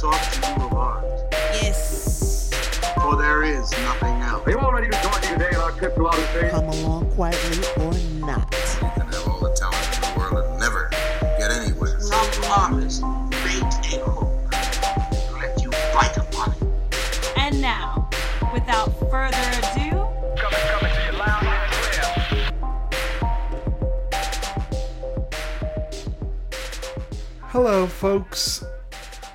talk to you of art, Yes. for there is nothing else. Are you all ready to join me today on our trip to outer space? Come along quietly or not. You can have all the talent in the world and never get anywhere. Some artist bait a hook and let you bite upon it. And now, without further ado, Coming, coming to you loud and. Hello, folks.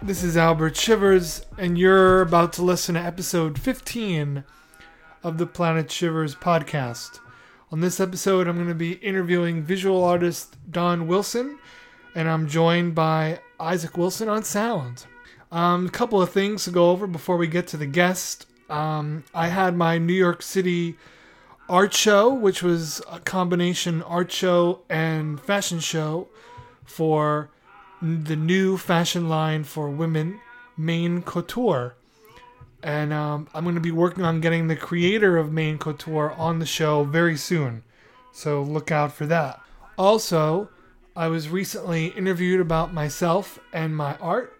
This is Albert Shivers, and you're about to listen to episode 15 of the Planet Shivers podcast. On this episode, I'm going to be interviewing visual artist Don Wilson, and I'm joined by Isaac Wilson on sound. Um, a couple of things to go over before we get to the guest. Um, I had my New York City art show, which was a combination art show and fashion show for the new fashion line for women, Maine Couture. And um, I'm going to be working on getting the creator of Maine Couture on the show very soon. So look out for that. Also, I was recently interviewed about myself and my art.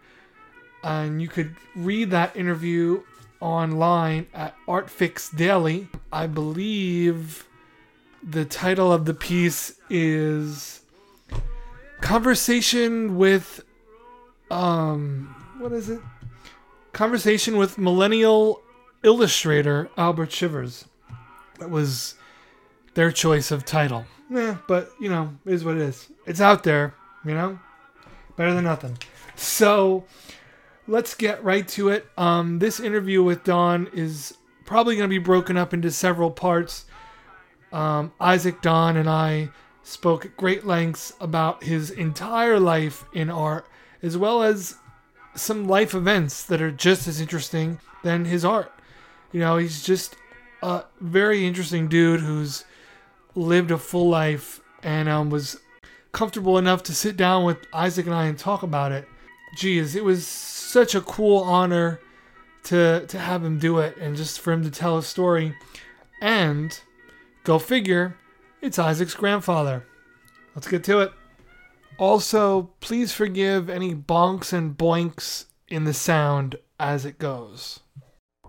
And you could read that interview online at Artfix Daily. I believe the title of the piece is conversation with um what is it? Conversation with millennial illustrator albert shivers. That was their choice of title. Yeah but you know it is what it is. It's out there you know? Better than nothing. So let's get right to it. Um this interview with don is probably going to be broken up into several parts. Um, Isaac Don and I spoke at great lengths about his entire life in art, as well as some life events that are just as interesting than his art. You know, he's just a very interesting dude who's lived a full life and um, was comfortable enough to sit down with Isaac and I and talk about it. Geez, it was such a cool honor to to have him do it and just for him to tell a story. And Go figure, it's Isaac's grandfather. Let's get to it. Also, please forgive any bonks and boinks in the sound as it goes.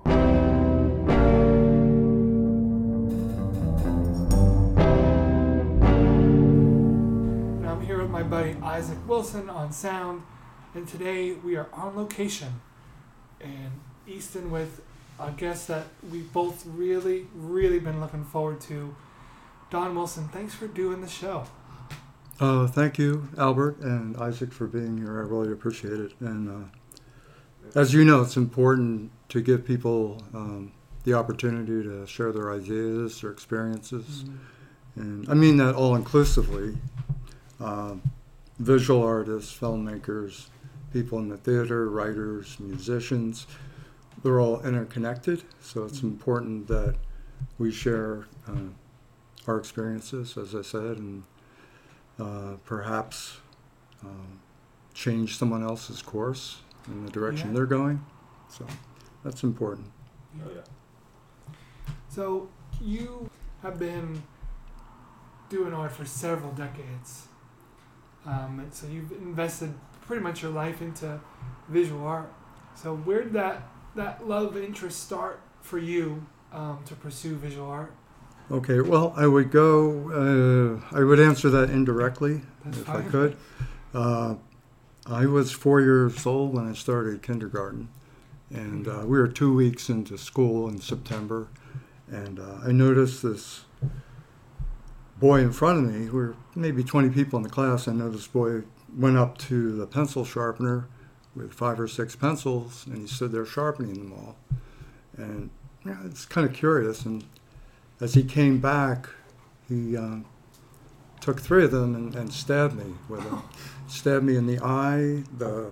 I'm here with my buddy Isaac Wilson on sound, and today we are on location in Easton with a guest that we've both really, really been looking forward to. Don Wilson, thanks for doing the show. Uh, thank you, Albert and Isaac, for being here. I really appreciate it. And uh, as you know, it's important to give people um, the opportunity to share their ideas, their experiences. And I mean that all inclusively. Um visual artists, filmmakers, people in the theater, writers, musicians, they're all interconnected. So it's important that we share uh, our experiences, as I said, and uh, perhaps um, change someone else's course in the direction Yeah. they're going. So that's important. Yeah. So, you have been doing art for several decades. Um, and so, you've invested pretty much your life into visual art. So, where did that, that love interest start for you um, to pursue visual art? Okay, well, I would go, uh, I would answer that indirectly That's if I fine. could. Uh, I was four years old when I started kindergarten, and uh, we were two weeks into school in September, and uh, I noticed this boy in front of me. We were maybe 20 people in the class. I noticed this boy went up to the pencil sharpener with five or six pencils, and he stood there sharpening them all. And yeah, it's kind of curious. And as he came back, he uh, took three of them and, and stabbed me with them. stabbed me in the eye, the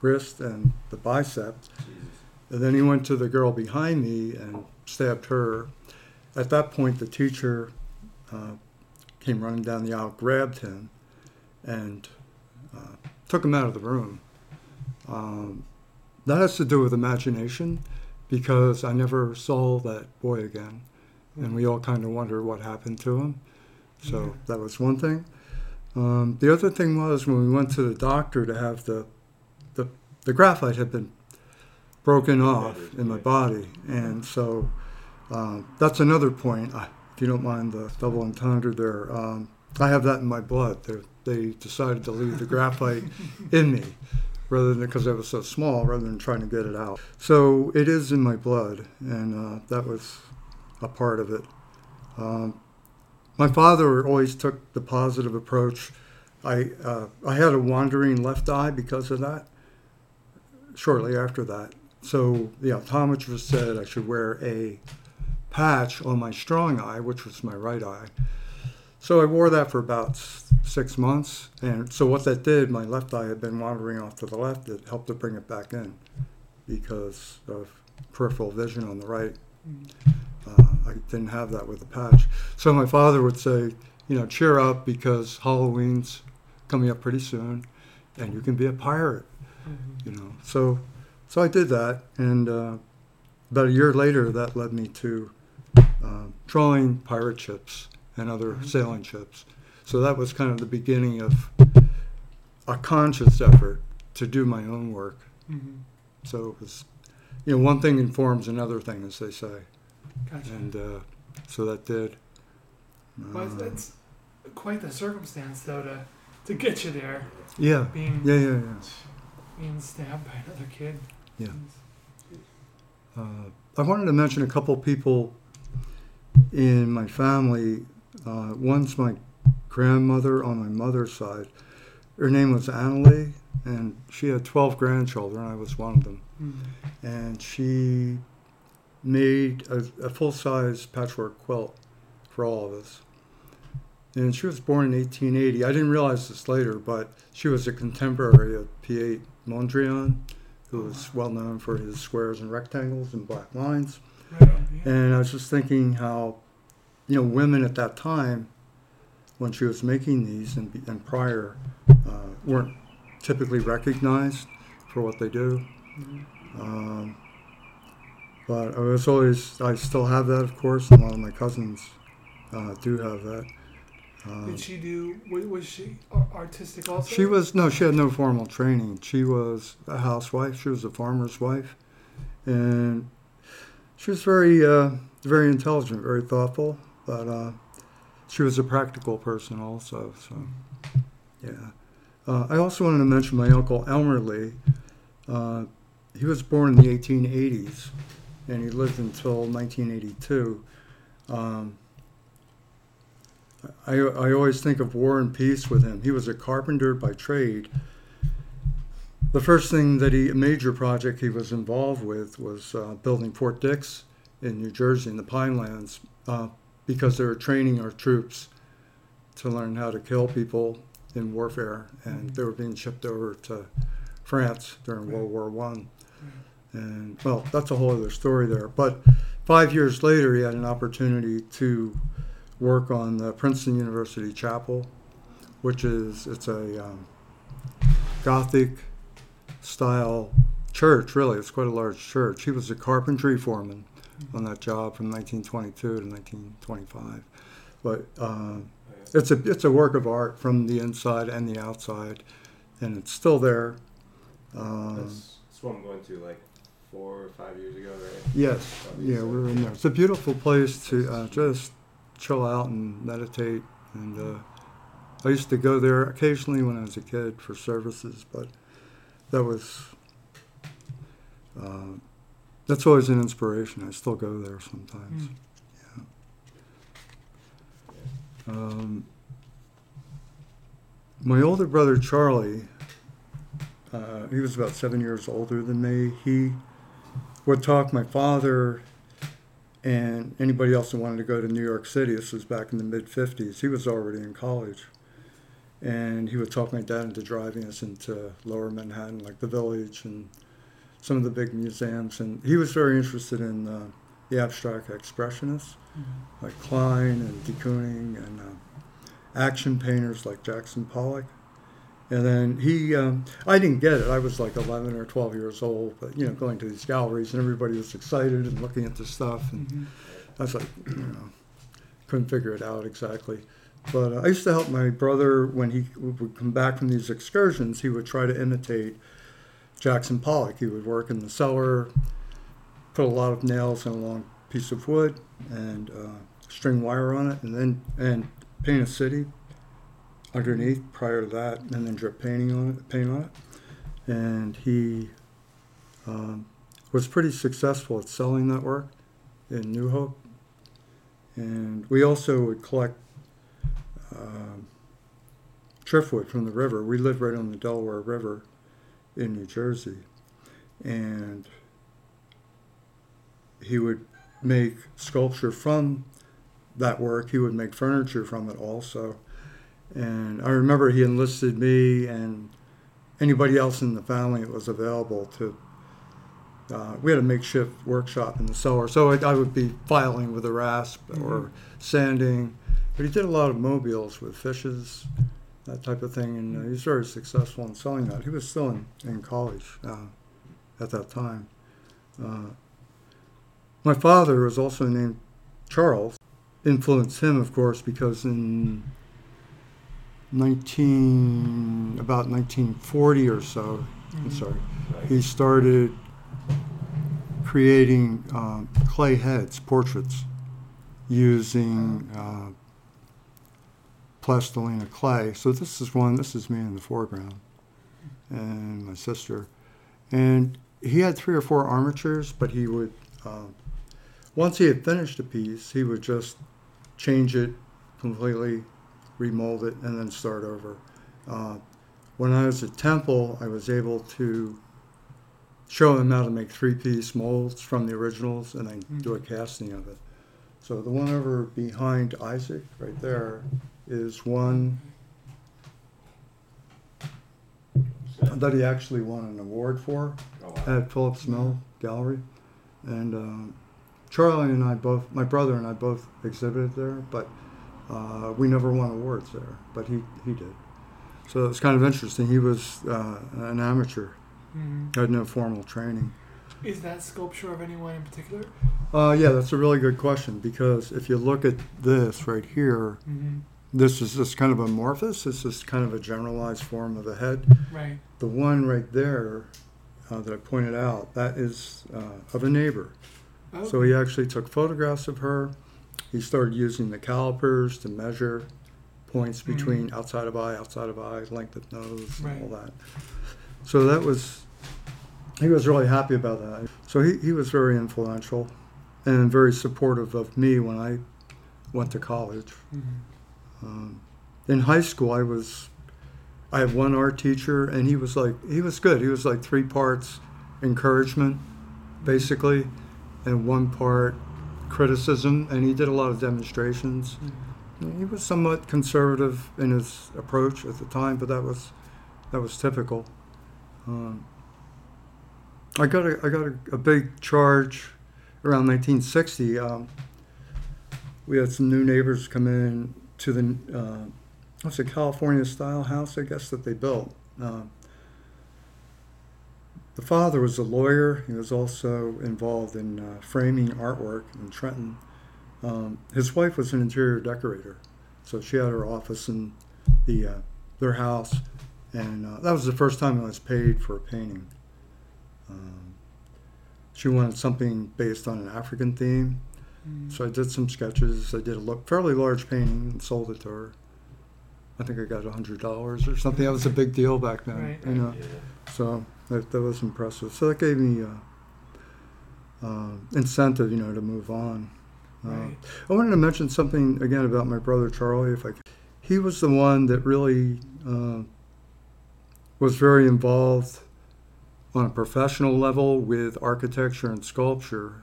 wrist, and the bicep. And then he went to the girl behind me and stabbed her. At that point, the teacher uh, came running down the aisle, grabbed him, and uh, took him out of the room. Um, that has to do with imagination because I never saw that boy again. And we all kind of wonder what happened to him. So that was one thing. Um, the other thing was when we went to the doctor to have the, the, the graphite had been broken off in my body, and so um, that's another point. uh, If you don't mind the double entendre there, um, I have that in my blood. They're, they decided to leave the graphite in me rather than because I was so small, rather than trying to get it out. So it is in my blood, and uh, that was a part of it. Um, my father always took the positive approach. I uh, I had a wandering left eye because of that. Shortly after that, so the optometrist said I should wear a patch on my strong eye, which was my right eye. So I wore that for about six months, and so what that did, my left eye had been wandering off to the left. It helped to bring it back in because of peripheral vision on the right. Uh, I didn't have that with the patch. So my father would say, you know, cheer up because Halloween's coming up pretty soon, and you can be a pirate. You know, so so I did that, and uh, about a year later, that led me to uh, drawing pirate ships and other sailing ships. So that was kind of the beginning of a conscious effort to do my own work. Mhm. So it was, you know, one thing informs another thing, as they say, Gotcha. and uh, so that did. Well, Uh, it's, it's quite the circumstance, though, to to get you there, yeah, being yeah, yeah, yeah. being stabbed by another kid. Yeah. Uh, I wanted to mention a couple people in my family. Uh, one's my grandmother on my mother's side. Her name was Annalie, and she had 12 grandchildren. I was one of them. Mhm. And she made a, a full size patchwork quilt for all of us. And she was born in 1880. I didn't realize this later, but she was a contemporary of Piet Mondrian, who was well known for his squares and rectangles and black lines. Right on, yeah. And I was just thinking how, you know, women at that time, when she was making these and, and prior, uh, weren't typically recognized for what they do. Um, but I was always, I still have that, of course, and a lot of my cousins uh, do have that. Uh, Did she do? Was she artistic also? she was no, she had no formal training. She was a housewife. She was a farmer's wife, and she was very, uh, very intelligent, very thoughtful. But uh, she was a practical person also. So, yeah. Uh, I also wanted to mention my uncle Elmer Lee. Uh, he was born in the 1880s, and he lived until 1982. Um, I, I always think of war and peace with him. He was a carpenter by trade. The first thing that he, a major project he was involved with was uh, building Fort Dix in New Jersey in the Pinelands uh, because they were training our troops to learn how to kill people in warfare, and they were being shipped over to France during World War One. And well, that's a whole other story there. But five years later, he had an opportunity to work on the Princeton University Chapel, which is it's a um, Gothic style church. Really, it's quite a large church. He was a carpentry foreman on that job from 1922 to 1925. But um, it's a it's a work of art from the inside and the outside, and it's still there. Um, That's, that's what I'm going to like four or five years ago, right? Yes, yeah, we were in there. It's a beautiful place to uh, just chill out and meditate. And uh, I used to go there occasionally when I was a kid for services, but that was uh, that's always an inspiration. I still go there sometimes. Yeah. Um, my older brother Charlie, uh, he was about seven years older than me. He would talk my father and anybody else that wanted to go to New York City. This was back in the mid 50s. He was already in college. And he would talk my dad into driving us into lower Manhattan, like the village and some of the big museums. And he was very interested in uh, the abstract expressionists, like Kline and de Kooning and uh, action painters like Jackson Pollock. And then he, um, I didn't get it. I was like 11 or 12 years old, but you know, going to these galleries and everybody was excited and looking at the stuff. And I was like, you know, couldn't figure it out exactly. But uh, I used to help my brother when he would come back from these excursions. He would try to imitate Jackson Pollock. He would work in the cellar, put a lot of nails in a long piece of wood and uh, string wire on it, and then and paint a city underneath prior to that, and then drip painting on it, paint on it. And he um, was pretty successful at selling that work in New Hope. And we also would collect um, driftwood from the river. We lived right on the Delaware River in New Jersey. And he would make sculpture from that work. He would make furniture from it also. And I remember he enlisted me and anybody else in the family that was available to. Uh, we had a makeshift workshop in the cellar, so I, I would be filing with a rasp or sanding. But he did a lot of mobiles with fishes, that type of thing, and uh, he was very successful in selling that. He was still in, in college uh, at that time. Uh, my father was also named Charles. Influenced him, of course, because in 19 about 1940 or so, I'm sorry, Right. he started creating um, clay heads, portraits, using uh, plastilina clay. So this is one. This is me in the foreground, and my sister, and he had three or four armatures, but he would. Um, once he had finished a piece, he would just change it completely, remold it, and then start over. Uh, when I was at Temple, I was able to show him how to make three-piece molds from the originals and then do a casting of it. So the one over behind Isaac, right there, is one that he actually won an award for Oh, wow. at Phillips Mill Gallery, and um, Charlie and I both, my brother and I both exhibited there, but uh, we never won awards there, but he he did. So it was kind of interesting. He was uh, an amateur, Mhm. had no formal training. Is that sculpture of anyone in particular? Uh, yeah, that's a really good question because if you look at this right here, Mm-hmm. this is just kind of amorphous. This is kind of a generalized form of the head. Right. The one right there uh, that I pointed out, that is uh, of a neighbor. Oh, So he actually took photographs of her. He started using the calipers to measure points Mhm. between outside of eye, outside of eye, length of nose, Right. and all that. So that was, he was really happy about that. So he, he was very influential and very supportive of me when I went to college. Mhm. Um, in high school, I was, I had one art teacher, and he was like, he was good. He was like three parts encouragement, basically, and one part criticism, and he did a lot of demonstrations. He was somewhat conservative in his approach at the time, but that was that was typical. Um, I got a I got a, a big charge around 1960. Um, we had some new neighbors come in to the uh, what's a California style house, I guess that they built. Um, the father was a lawyer. He was also involved in uh, framing artwork in Trenton. Um, his wife was an interior decorator, so she had her office in the uh, their house, and uh, that was the first time I was paid for a painting. Um, she wanted something based on an African theme, so I did some sketches. I did a lo- fairly large painting and sold it to her. I think I got a hundred dollars or something. That was a big deal back then, Right. you know. So that, that was impressive. So that gave me uh, uh, incentive, you know, to move on. Uh, Right. I wanted to mention something again about my brother Charlie, if I could. He was the one that really uh, was very involved on a professional level with architecture and sculpture.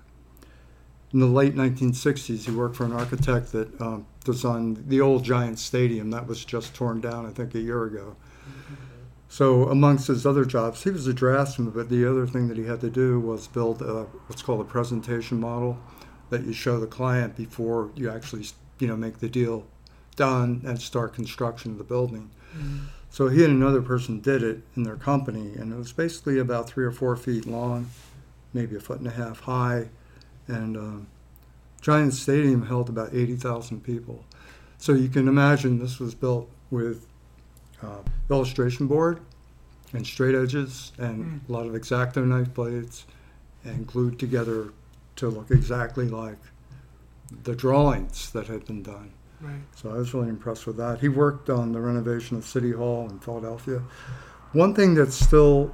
In the late 1960s, he worked for an architect that um, designed the old Giant Stadium that was just torn down, I think, a year ago. So, amongst his other jobs, he was a draftsman, but the other thing that he had to do was build a, what's called a presentation model that you show the client before you actually, you know, make the deal done and start construction of the building. So he and another person did it in their company, and it was basically about three or four feet long, maybe a foot and a half high, and um, Giant Stadium held about 80,000 people. So you can imagine this was built with uh, illustration board, and straight edges and a lot of exacto knife blades and glued together to look exactly like the drawings that had been done. Right. So I was really impressed with that. He worked on the renovation of City Hall in Philadelphia. One thing that's still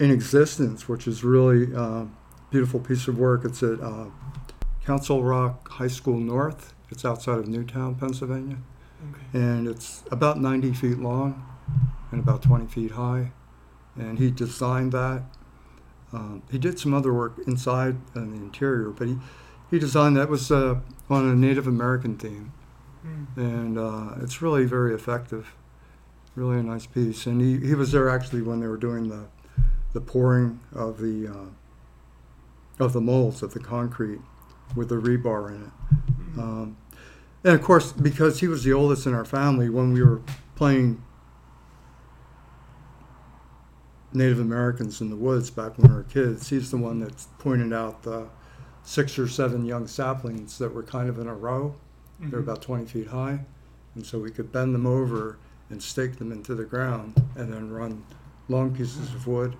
in existence, which is really a beautiful piece of work, it's at uh, Council Rock High School North. It's outside of Newtown, Pennsylvania, Okay. and it's about 90 feet long and about 20 feet high. And he designed that. Um, he did some other work inside and the interior, but he, he designed that was uh, on a Native American theme Mm. and uh, it's really very effective. Really a nice piece. And he, he was there actually when they were doing the the pouring of the uh, of the molds of the concrete with the rebar in it. Um, and of course, because he was the oldest in our family, when we were playing Native Americans in the woods back when we were kids, he's the one that pointed out the six or seven young saplings that were kind of in a row. They're mm-hmm. about 20 feet high. And so we could bend them over and stake them into the ground and then run long pieces of wood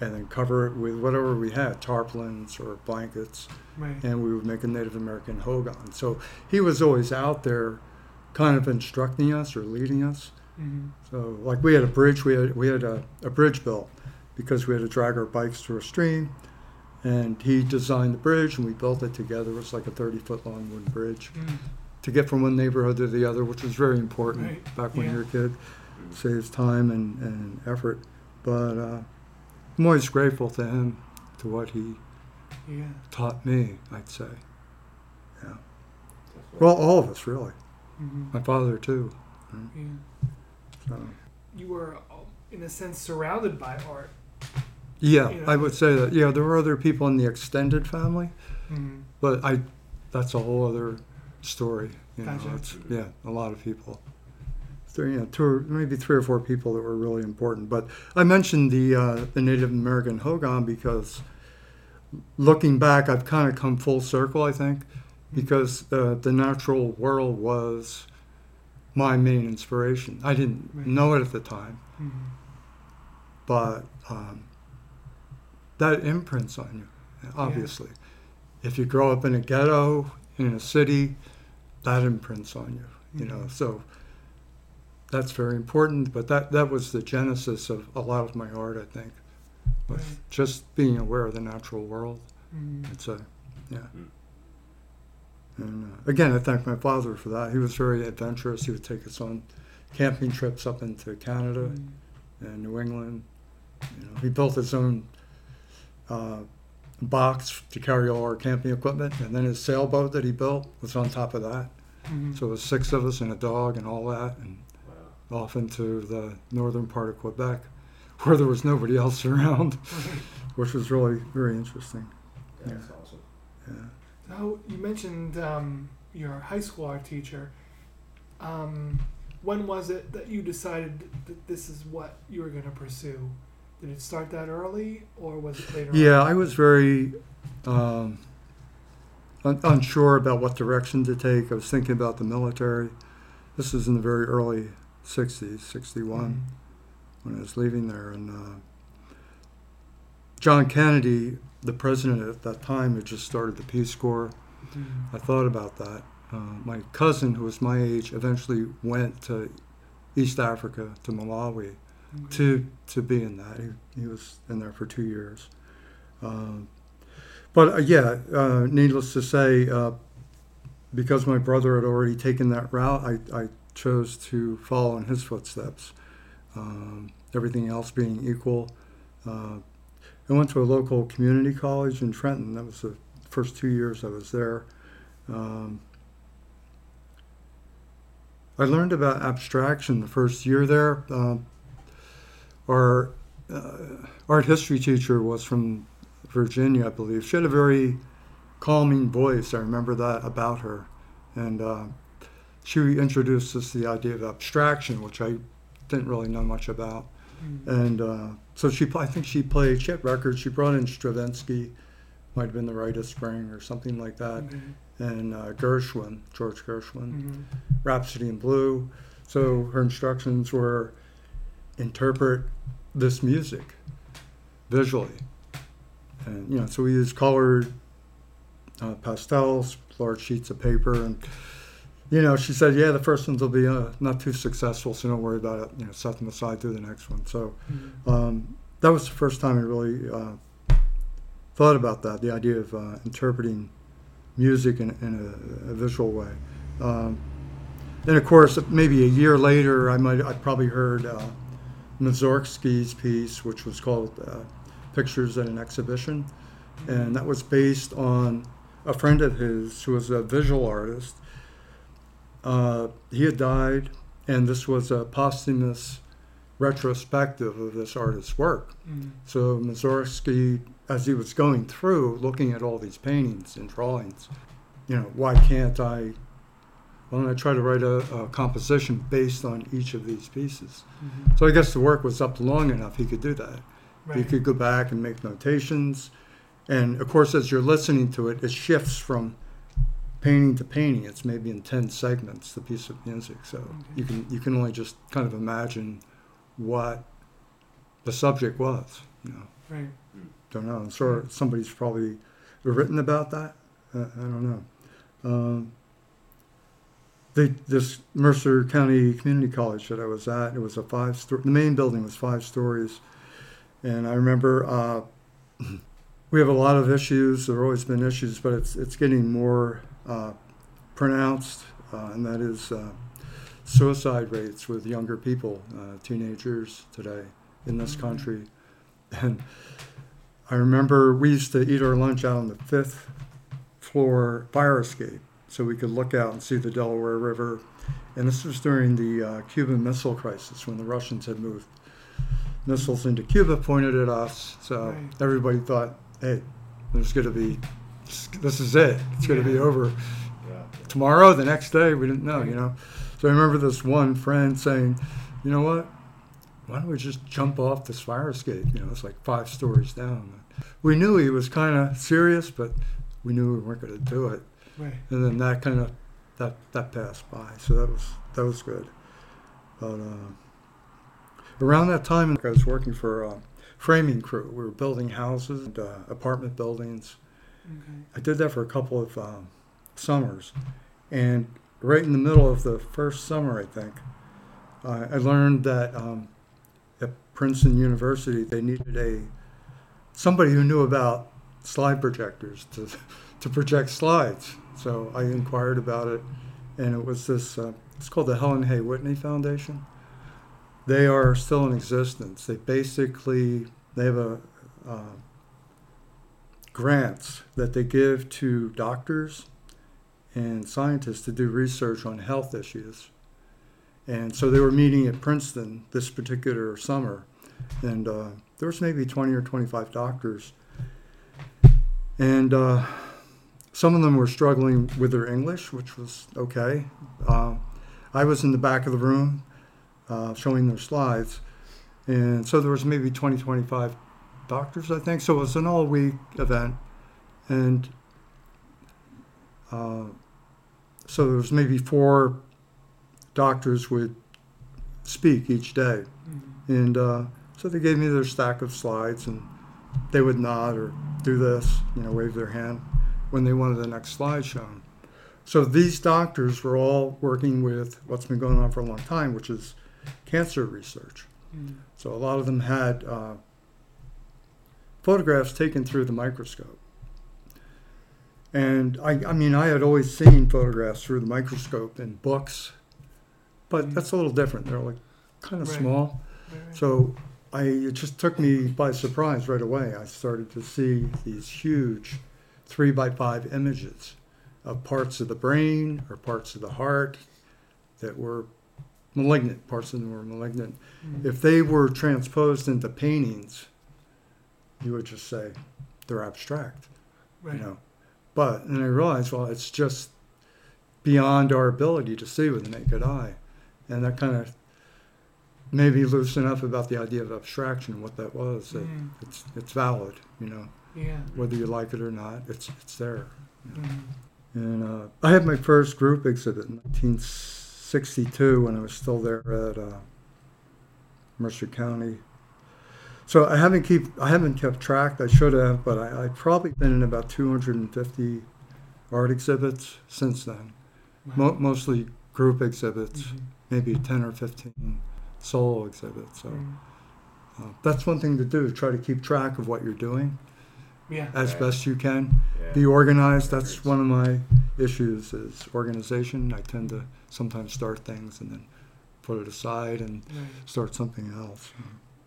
and then cover it with whatever we had, tarpaulins or blankets, Right. and we would make a Native American hogan. So he was always out there kind of instructing us or leading us. Mhm. So like we had a bridge, we had we had a, a bridge built because we had to drag our bikes through a stream, and he designed the bridge and we built it together. It was like a thirty foot long wooden bridge Mm. to get from one neighborhood to the other, which was very important Right, back when yeah. you were a kid. Saves time and, and effort, but uh, I'm always grateful to him to what he Yeah. taught me. I'd say, yeah. Well, all of us really. hmm My father too. Yeah. So. You were, uh, in a sense, surrounded by art. Yeah, You I would say that. Yeah, there were other people in the extended family, Mm. but I that's a whole other story. You know, Gotcha. it's, yeah, a lot of people. There, you know, two or maybe three or four people that were really important. But I mentioned the uh, the Native American hogan because looking back, I've kind of come full circle. I think because uh, the natural world was my main inspiration. I didn't Right. know it at the time, Mhm. but um, that imprints on you, obviously. If you grow up in a ghetto, in a city, that imprints on you, you know. So that's very important. But that, that was the genesis of a lot of my art, I think, was Right. just being aware of the natural world. Mhm. It's a, yeah. Mm. And uh, again, I thank my father for that. He was very adventurous. He would take us on camping trips up into Canada Mm. and New England. You know, he built his own uh, box to carry all our camping equipment, and then his sailboat that he built was on top of that. Mhm. So it was six of us and a dog and all that, and Wow. Off into the northern part of Quebec, where there was nobody else around, which was really very interesting. Yeah, That's awesome. Yeah. So you mentioned um, your high school art teacher. Um, when was it that you decided that this is what you were going to pursue? Did it start that early, or was it later? Yeah, on? I was very um, un- unsure about what direction to take. I was thinking about the military. This was in the very early 60s, 61, when I was leaving there. And uh, John Kennedy, the president at that time, had just started the Peace Corps. Mhm. I thought about that. Uh, my cousin, who was my age, eventually went to East Africa, to Malawi, Okay. to to be in that. He, he was in there for two years. Um, but uh, yeah, uh, needless to say, uh, because my brother had already taken that route, I, I chose to follow in his footsteps. Um, everything else being equal. Uh, I went to a local community college in Trenton. That was the first two years I was there. Um, I learned about abstraction the first year there. Um, our uh, art history teacher was from Virginia, I believe. She had a very calming voice. I remember that about her. And uh, she introduced us to the idea of abstraction, which I didn't really know much about. Mhm. And uh, so she, I think she played, she had records. She brought in Stravinsky, might have been the Rite of Spring or something like that, Okay. and uh, Gershwin, George Gershwin. Mhm. Rhapsody in Blue. So her instructions were interpret this music visually. And, you know, so we used colored uh, pastels, large sheets of paper. And, you know, she said, yeah, the first ones will be uh, not too successful, so don't worry about it. You know, set them aside, do the next one. So um, that was the first time I really uh, thought about that, the idea of uh, interpreting music in, in a, a visual way. Um, and of course, maybe a year later, I might I probably heard uh, piece, which was called uh, "Pictures at an Exhibition," and that was based on a friend of his who was a visual artist. Uh, he had died, and this was a posthumous retrospective of this artist's work. So Mussorgsky, as he was going through, looking at all these paintings and drawings, you know, why can't I? Why don't I try to write a, a composition based on each of these pieces? So I guess the work was up long enough he could do that. He could go back and make notations, and of course, as you're listening to it, it shifts from painting to painting. It's maybe in ten segments the piece of music, so you can you can only just kind of imagine what the subject was. You know, Right. don't know. I'm sure somebody's probably written about that. Uh, I don't know. Um, the, this Mercer County Community College that I was at, it was a five story. The main building was five stories, and I remember uh, we have a lot of issues. There have always been issues, but it's it's getting more pronounced, uh, and that is uh, suicide rates with younger people, uh, teenagers today in this country. And I remember we used to eat our lunch out on the fifth floor fire escape, so we could look out and see the Delaware River. And this was during the uh, Cuban Missile Crisis when the Russians had moved missiles into Cuba, pointed at us. So Right. everybody thought, hey, there's going to be, this is it. It's going to be over Yeah. tomorrow, the next day. We didn't know, you know. So I remember this one friend saying, you know what? Why don't we just jump off this fire escape? You know, it's like five stories down. We knew he was kind of serious, but we knew we weren't going to do it. Right. And then that kind of that that passed by. So that was that was good. But uh, around that time, I was working for a framing crew. We were building houses, and, uh, apartment buildings. Okay. I did that for a couple of um, summers, and right in the middle of the first summer, I think, uh, I learned that um, at Princeton University they needed a somebody who knew about slide projectors to to project slides. So I inquired about it, and it was this. Uh, it's called the Helen Hay Whitney Foundation. They are still in existence. They basically they have a uh, grants that they give to doctors and scientists to do research on health issues. And so they were meeting at Princeton this particular summer, and uh, there was maybe 20 or 25 doctors. And uh, some of them were struggling with their English, which was okay. Uh, I was in the back of the room uh, showing their slides, and so there was maybe 20, 25 doctors, I think. So it was an all-week event, and uh, so there was maybe four doctors would speak each day, and uh, so they gave me their stack of slides, and they would nod or do this, you know, wave their hand when they wanted the next slide shown. So these doctors were all working with what's been going on for a long time, which is cancer research. So a lot of them had uh, photographs taken through the microscope. And I, I mean, I had always seen photographs through the microscope in books, but mm. that's a little different. They're like kind of Right. small. Right. So I, it just took me by surprise right away. I started to see these huge three by five images of parts of the brain or parts of the heart that were malignant. Parts of them were malignant. Mm. If they were transposed into paintings, you would just say they're abstract, Right. you know. But and I realized, well, it's just beyond our ability to see with the naked eye, and that kind of maybe me loosen up about the idea of abstraction and what that was. That Mm. it's it's valid, you know, Yeah. whether you like it or not. It's it's there. Mm. And uh, I had my first group exhibit in 1962 when I was still there at uh, Mercer County. So I haven't keep I haven't kept track. I should have, but I, I've probably been in about 250 art exhibits since then. Mo- mostly group exhibits, Mhm. maybe 10 or 15 solo exhibits. So Mm. uh, that's one thing to do. Try to keep track of what you're doing Yeah. as Right. best you can. Yeah. Be organized. That's one of my issues is organization. I tend to sometimes start things and then put it aside and Right. start something else.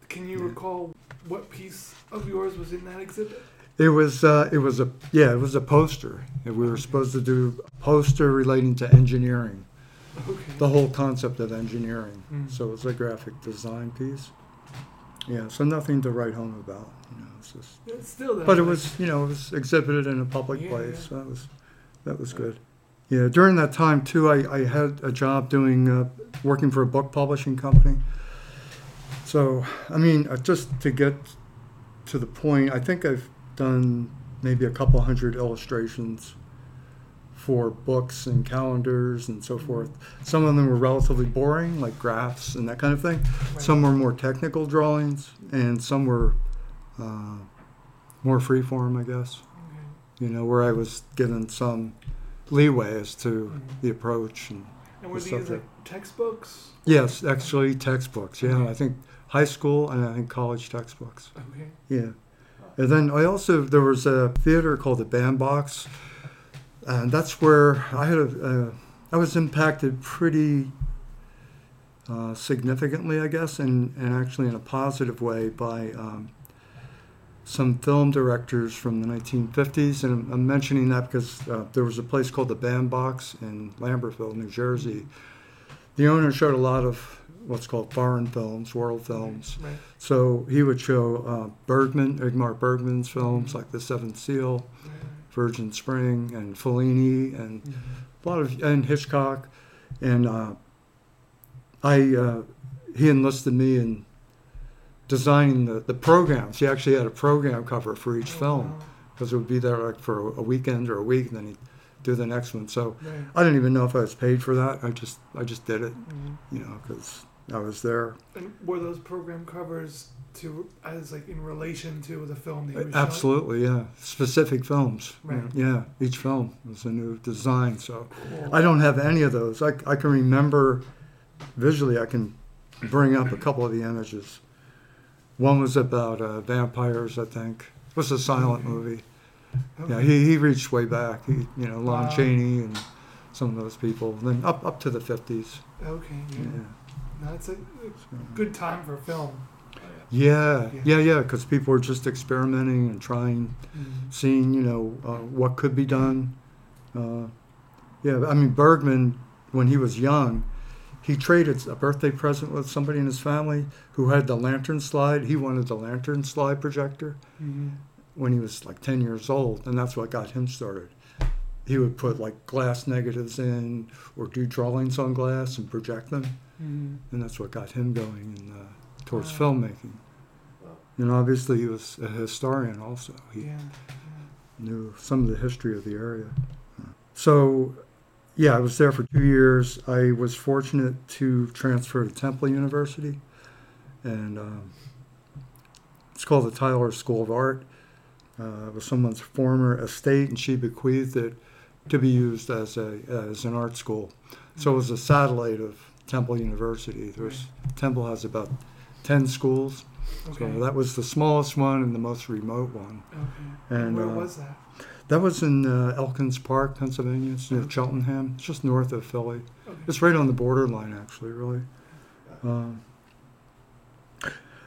Can you Yeah. recall what piece of yours was in that exhibit? It was uh, it was a yeah it was a poster. We were supposed to do a poster relating to engineering, Okay. the whole concept of engineering. Mm. So it was a graphic design piece. Yeah, so nothing to write home about. You know, it's just. It's still. But it was you know it was exhibited in a public Yeah, place. yeah. So that was that was good. Yeah, during that time too, I, I had a job doing uh, working for a book publishing company. So I mean, uh, just to get to the point, I think I've done maybe a couple hundred illustrations for books and calendars and so forth. Some of them were relatively boring, like graphs and that kind of thing. Some were more technical drawings, and some were uh, more freeform, I guess. Okay. You know, where I was given some leeway as to Mhm. the approach. And And were the these subject. like textbooks? yes, actually, textbooks. Yeah, I think high school and I think college textbooks. Okay. Yeah. And then I also there was a theater called the Bandbox, and that's where I had a uh, I was impacted pretty uh, significantly, I guess, and, and actually in a positive way by um, some film directors from the 1950s. And I'm, mentioning that because uh, there was a place called the Bandbox in Lambertville, New Jersey. The owner showed a lot of what's called foreign films, world films. Right. So he would show uh, Bergman, Ingmar Bergman's films like The Seventh Seal, Right. Virgin Spring, and Fellini, and Mhm. a lot of and Hitchcock, and uh, I uh, he enlisted me in designing the, the programs. He actually had a program cover for each Oh, film wow. because it would be there like for a weekend or a week, and then he'd do the next one. So Right. I didn't even know if I was paid for that. I just I just did it, Mhm. you know, because I was there. And were those program covers to as like in relation to the film that you were showing? Absolutely, yeah. Specific films. Right. Yeah, each film was a new design. So Cool. I don't have any of those. I, I can remember visually, I can bring up a couple of the images. One was about uh, vampires, I think. It was a silent Okay. movie. Okay. Yeah, he, he reached way back. He, you know, Lon Wow. Chaney and some of those people. Then up up to the 50s. Okay. Yeah. Yeah. It's a, a good time for film. Yeah, Yeah. yeah, because people are just experimenting and trying Mhm. seeing you know uh, what could be done. Uh, yeah, I mean Bergman, when he was young, he traded a birthday present with somebody in his family who had the lantern slide. He wanted the lantern slide projector Mhm. when he was like 10 years old, and that's what got him started. He would put like glass negatives in or do drawings on glass and project them, Mhm. and that's what got him going in, uh, towards Wow. filmmaking. And obviously, he was a historian also. He, Yeah. knew some of the history of the area. So, yeah, I was there for two years. I was fortunate to transfer to Temple University, and um, it's called the Tyler School of Art. Uh, it was someone's former estate, and she bequeathed it to be used as a as an art school. So it was a satellite of Temple University. There's Temple has about ten schools, Okay. so that was the smallest one and the most remote one. okay. and, where uh, was that? That was in uh, Elkins Park, Pennsylvania. It's near Cheltenham. It's just north of Philly. Okay. It's right on the borderline, actually, really. Um,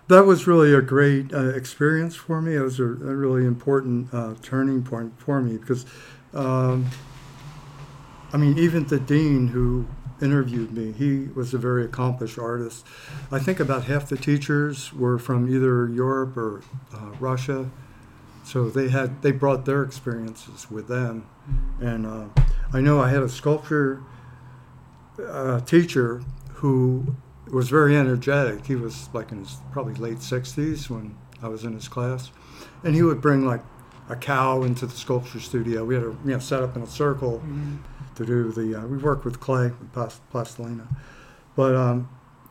that was really a great uh, experience for me. It was a, a really important uh, turning point for me because, um, I mean, even the dean who interviewed me, he was a very accomplished artist. I think about half the teachers were from either Europe or uh, Russia. So they had they brought their experiences with them, and uh, I know I had a sculpture uh, teacher who was very energetic. He was like in his probably late sixties when I was in his class, and he would bring like a cow into the sculpture studio. We had a you know set up in a circle Mhm. To do the. Uh, we worked with clay with plas- plastilina, but um,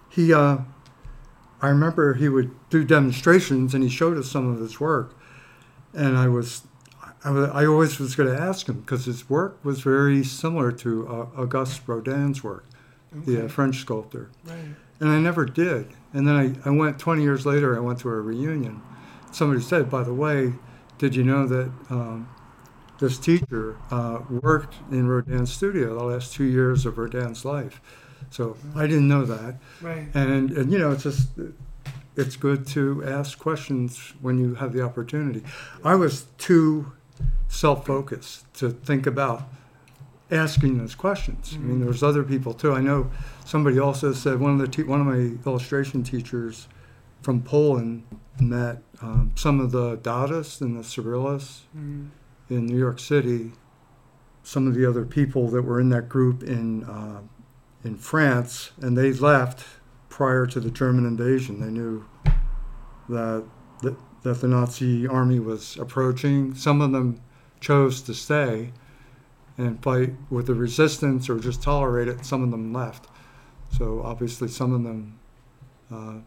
he uh, I remember he would do demonstrations and he showed us some of his work. And I was, I, wa- I always was going to ask him because his work was very similar to uh, Auguste Rodin's work, the uh, French sculptor. Right. And I never did. And then I, I went 20 years later, I went to a reunion. Somebody said, by the way, did you know that um, this teacher uh, worked in Rodin's studio the last two years of Rodin's life? So I didn't know that. Right. And, and you know, it's just, it's good to ask questions when you have the opportunity. I was too self focused to think about asking those questions. I mean, there was other people too. I know somebody also said one of the te- one of my illustration teachers from Poland met um, some of the Dadaists and the Surrealists Mm. In New York City. Some of the other people that were in that group in uh, in France, and they left prior to the German invasion. They knew that that, that the Nazi army was approaching. Some of them chose to stay and fight with the resistance or just tolerate it. Some of them left. So obviously, some of them. Uh,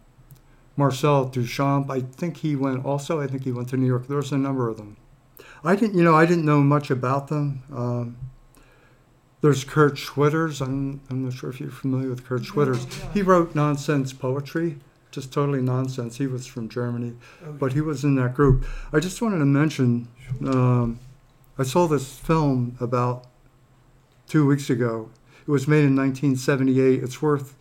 Marcel Duchamp, I think he went also. I think he went to New York. There was a number of them. I didn't, you know, I didn't know much about them. Um, there's Kurt Schwitters. I'm, I'm not sure if you're familiar with Kurt Schwitters. He wrote nonsense poetry, just totally nonsense. He was from Germany, but he was in that group. I just wanted to mention, um, I saw this film about two weeks ago. It was made in 1978. It's worth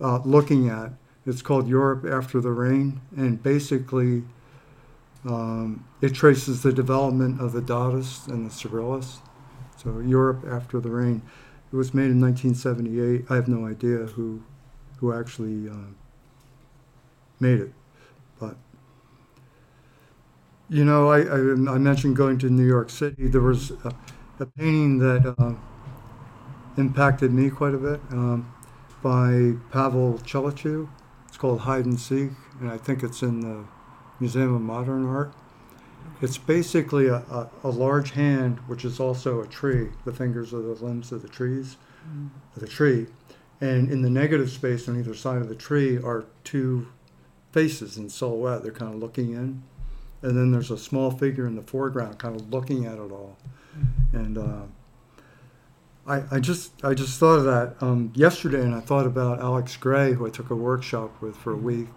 uh, looking at. It's called Europe After the Rain, and basically, um, it traces the development of the Dadaists and the Surrealists. So Europe After the Rain. It was made in 1978. I have no idea who who actually uh, made it, but you know, I, I, I mentioned going to New York City. There was a, a painting that uh, impacted me quite a bit um, by Pavel Tchelitchew. It's called Hide and Seek, and I think it's in the Museum of Modern Art. It's basically a, a, a large hand, which is also a tree. The fingers are the limbs of the trees, of the tree, and in the negative space on either side of the tree are two faces in silhouette. They're kind of looking in, and then there's a small figure in the foreground, kind of looking at it all. And uh, I, I just I just thought of that um, yesterday, and I thought about Alex Grey, who I took a workshop with for a week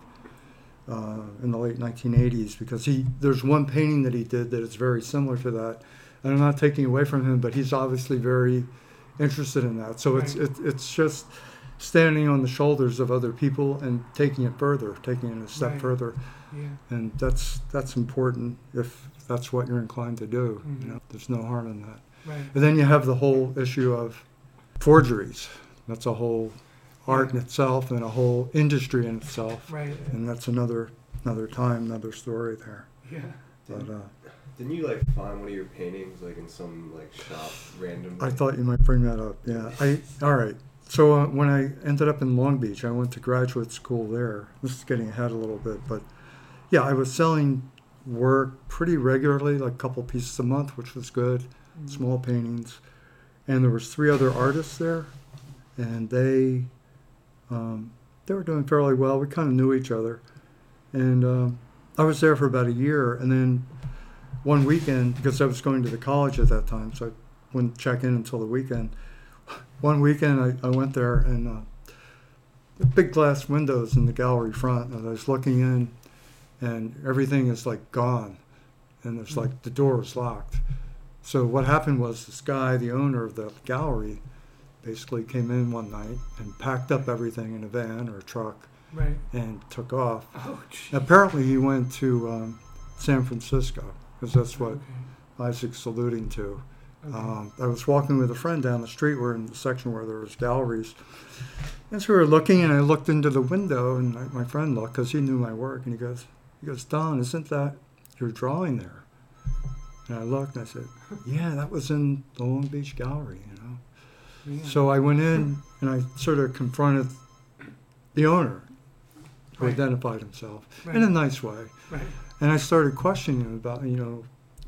uh, in the late 1980s, because he there's one painting that he did that is very similar to that, and I'm not taking away from him, but he's obviously very interested in that. So it's it, it's just standing on the shoulders of other people and taking it further, taking it a step Right. further, Yeah. and that's that's important if that's what you're inclined to do. Mhm. You know, there's no harm in that. Right. And then you have the whole issue of forgeries. That's a whole art in itself and a whole industry in itself. Right. And that's another another time, another story there. Yeah. But uh, Didn't you like find one of your paintings like in some like shop randomly? I thought you might bring that up. Yeah. I all right. So uh, when I ended up in Long Beach, I went to graduate school there. This is getting ahead a little bit, but yeah, I was selling work pretty regularly, like a couple pieces a month, which was good. Small paintings, and there was three other artists there, and they um, they were doing fairly well. We kind of knew each other, and um, I was there for about a year, and then one weekend because I was going to the college at that time, so I wouldn't check in until the weekend. One weekend, I, I went there and uh, big glass windows in the gallery front, and I was looking in, and everything is like gone, and there's like the door is locked. So what happened was this guy, the owner of the gallery, basically came in one night and packed up everything in a van or a truck Right. and took off. Oh. Apparently, he went to um, San Francisco because that's what Okay. Isaac's alluding to. Okay. Um, I was walking with a friend down the street. We're in the section where there was galleries. As we were looking, and I looked into the window, and my, my friend looked because he knew my work, and he goes, "He goes, Don, isn't that your drawing there?" And I looked, and I said, "Yeah, that was in the Long Beach Gallery, you know." Yeah. So I went in and I sort of confronted the owner, who Right. identified himself Right. in a nice way, Right. and I started questioning him about, you know,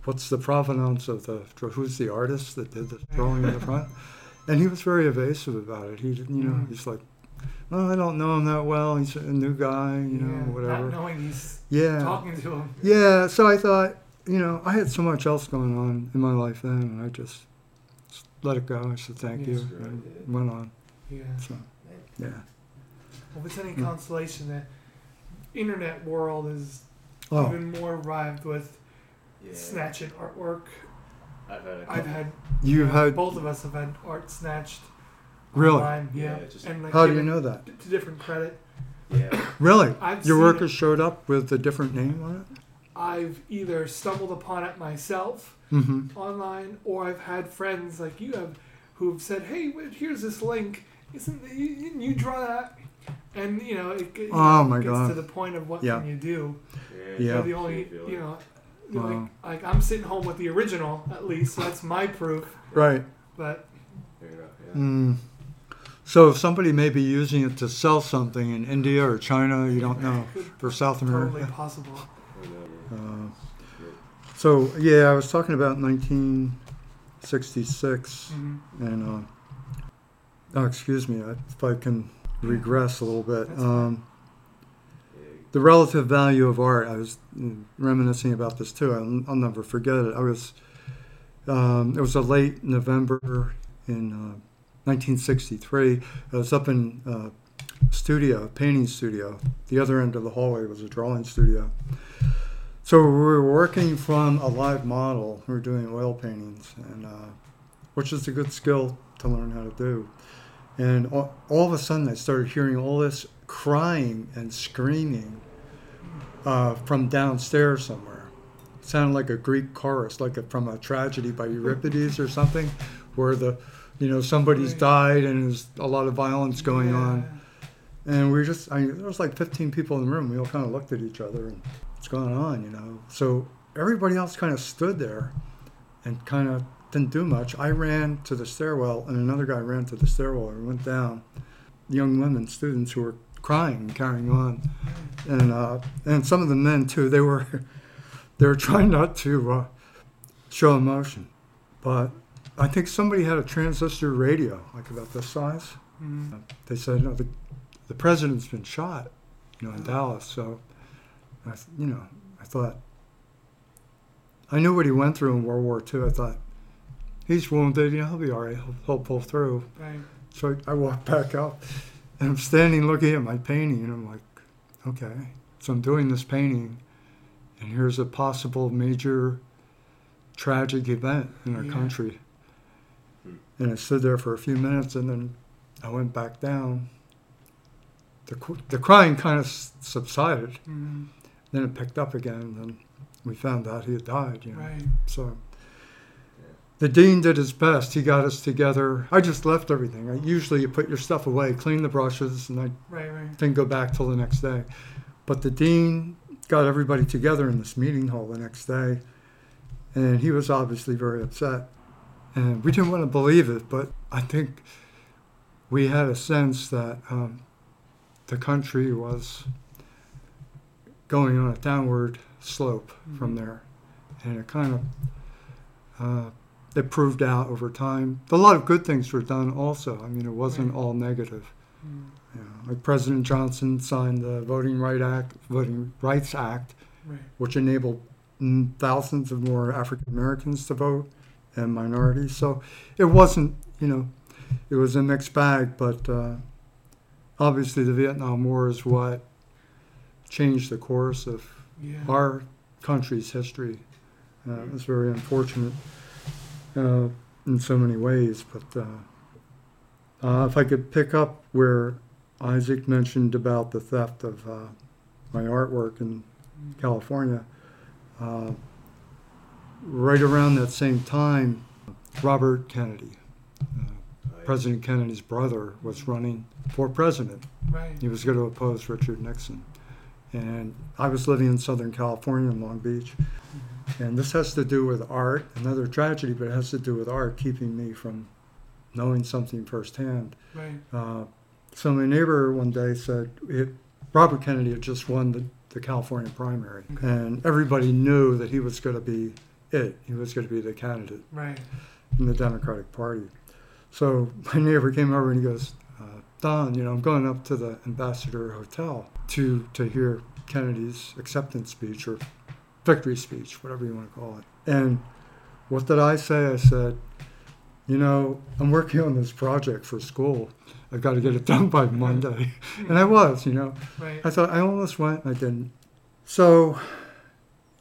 what's the provenance of the who's the artist that did the drawing in the front, and he was very evasive about it. He you know, Mm. he's like, oh, I don't know him that well. He's a new guy, you know, Yeah, whatever. Not knowing he's yeah. talking to him. Yeah, so I thought, you know, I had so much else going on in my life then, and I just let it go. I said thank Yeah. you, Sure, and yeah. went on. Yeah. So, yeah. Well, if it's any Mm. consolation, the internet world is Oh, even more arrived with Yeah. snatching artwork. I've had a couple. I've had You've had both of us have had art snatched. really? Online, yeah. Yeah, just- and like How do you know that? To different credit. Yeah. Really? I've Your seen workers it. showed up with a different name on it? I've either stumbled upon it myself Mm-hmm. online, or I've had friends like you have who've said, "Hey, here's this link. Isn't you, you- you draw that?" And you know, it, it Oh, my gets God. to the point of what Yeah. can you do? Yeah. Yeah. You're the only, you know, Wow. like I'm sitting home with the original at least, so that's my proof. Right. But Fair. Yeah. Mm. So if somebody may be using it to sell something in India or China, you don't know, or South America. totally America. possible. Whatever. Uh, so yeah, I was talking about 1966, Mhm. and uh, oh, excuse me, if I can regress a little bit. That's fine. Um, the relative value of art. I was mm, reminiscing about this too. I'll, I'll never forget it. I was. Um, it was a late November in uh, 1963. I was up in uh, studio, painting studio. The other end of the hallway was a drawing studio. So we were working from a live model. We were doing oil paintings, and uh, which is a good skill to learn how to do. And all, all of a sudden, I started hearing all this crying and screaming uh, from downstairs somewhere. It sounded like a Greek chorus, like a, from a tragedy by Euripides or something, where the, you know, somebody's died and there's a lot of violence going Yeah. on. And we just, I, there was like 15 people in the room. We all kind of looked at each other and what's going on, you know. So everybody else kind of stood there and kind of didn't do much. I ran to the stairwell and another guy ran to the stairwell and went down. Young women, students who were crying and carrying on. And, uh, and some of the men too, they were, they were trying not to uh, show emotion. But I think somebody had a transistor radio, like about this size Mhm. they said, no, the, the president's been shot, you know, in Dallas. So, I, you know, I thought, I knew what he went through in World War II. I thought, he's wounded, you know, he'll be all right. He'll, he'll pull through. Right. So I, I walked back up and I'm standing looking at my painting and I'm like, okay. So I'm doing this painting and here's a possible major tragic event in our Yeah. country. And I stood there for a few minutes and then I went back down. The, the crying kind of subsided. Mhm. Then it picked up again. And we found out he had died, you know. Right. So the dean did his best. He got us together. I just left everything. I, usually you put your stuff away, clean the brushes, and I Right. Right. didn't go back till the next day. But the dean got everybody together in this meeting hall the next day, and he was obviously very upset. And we didn't want to believe it, but I think we had a sense that um, the country was going on a downward slope from Mhm. there, and it kind of uh, it proved out over time. A lot of good things were done also. I mean, it wasn't Right. all negative. Mm. You know, like President Johnson signed the Voting Right Act, Voting Rights Act, Right. which enabled thousands of more African Americans to vote and minorities. So it wasn't, you know, it was a mixed bag. But uh, obviously, the Vietnam War is what changed the course of Yeah. our country's history. Uh, it was very unfortunate uh, in so many ways. But uh, uh, if I could pick up where Isaac mentioned about the theft of uh, my artwork in California, uh, right around that same time, Robert Kennedy, uh, President Kennedy's brother, was running for president. Right. He was going to oppose Richard Nixon. And I was living in Southern California in Long Beach. And this has to do with art, another tragedy, but it has to do with art keeping me from knowing something firsthand. Right. Uh, so my neighbor one day said, it, Robert Kennedy had just won the, the California primary. Okay. And everybody knew that he was going to be it. He was going to be the candidate Right. in the Democratic Party. So my neighbor came over and he goes, uh, Don, you know, I'm going up to the Ambassador Hotel to to hear Kennedy's acceptance speech or victory speech, whatever you want to call it. And what did I say? I said, you know, I'm working on this project for school. I've got to get it done by Monday. and I was, you know. Right. I thought I almost went and I didn't. So,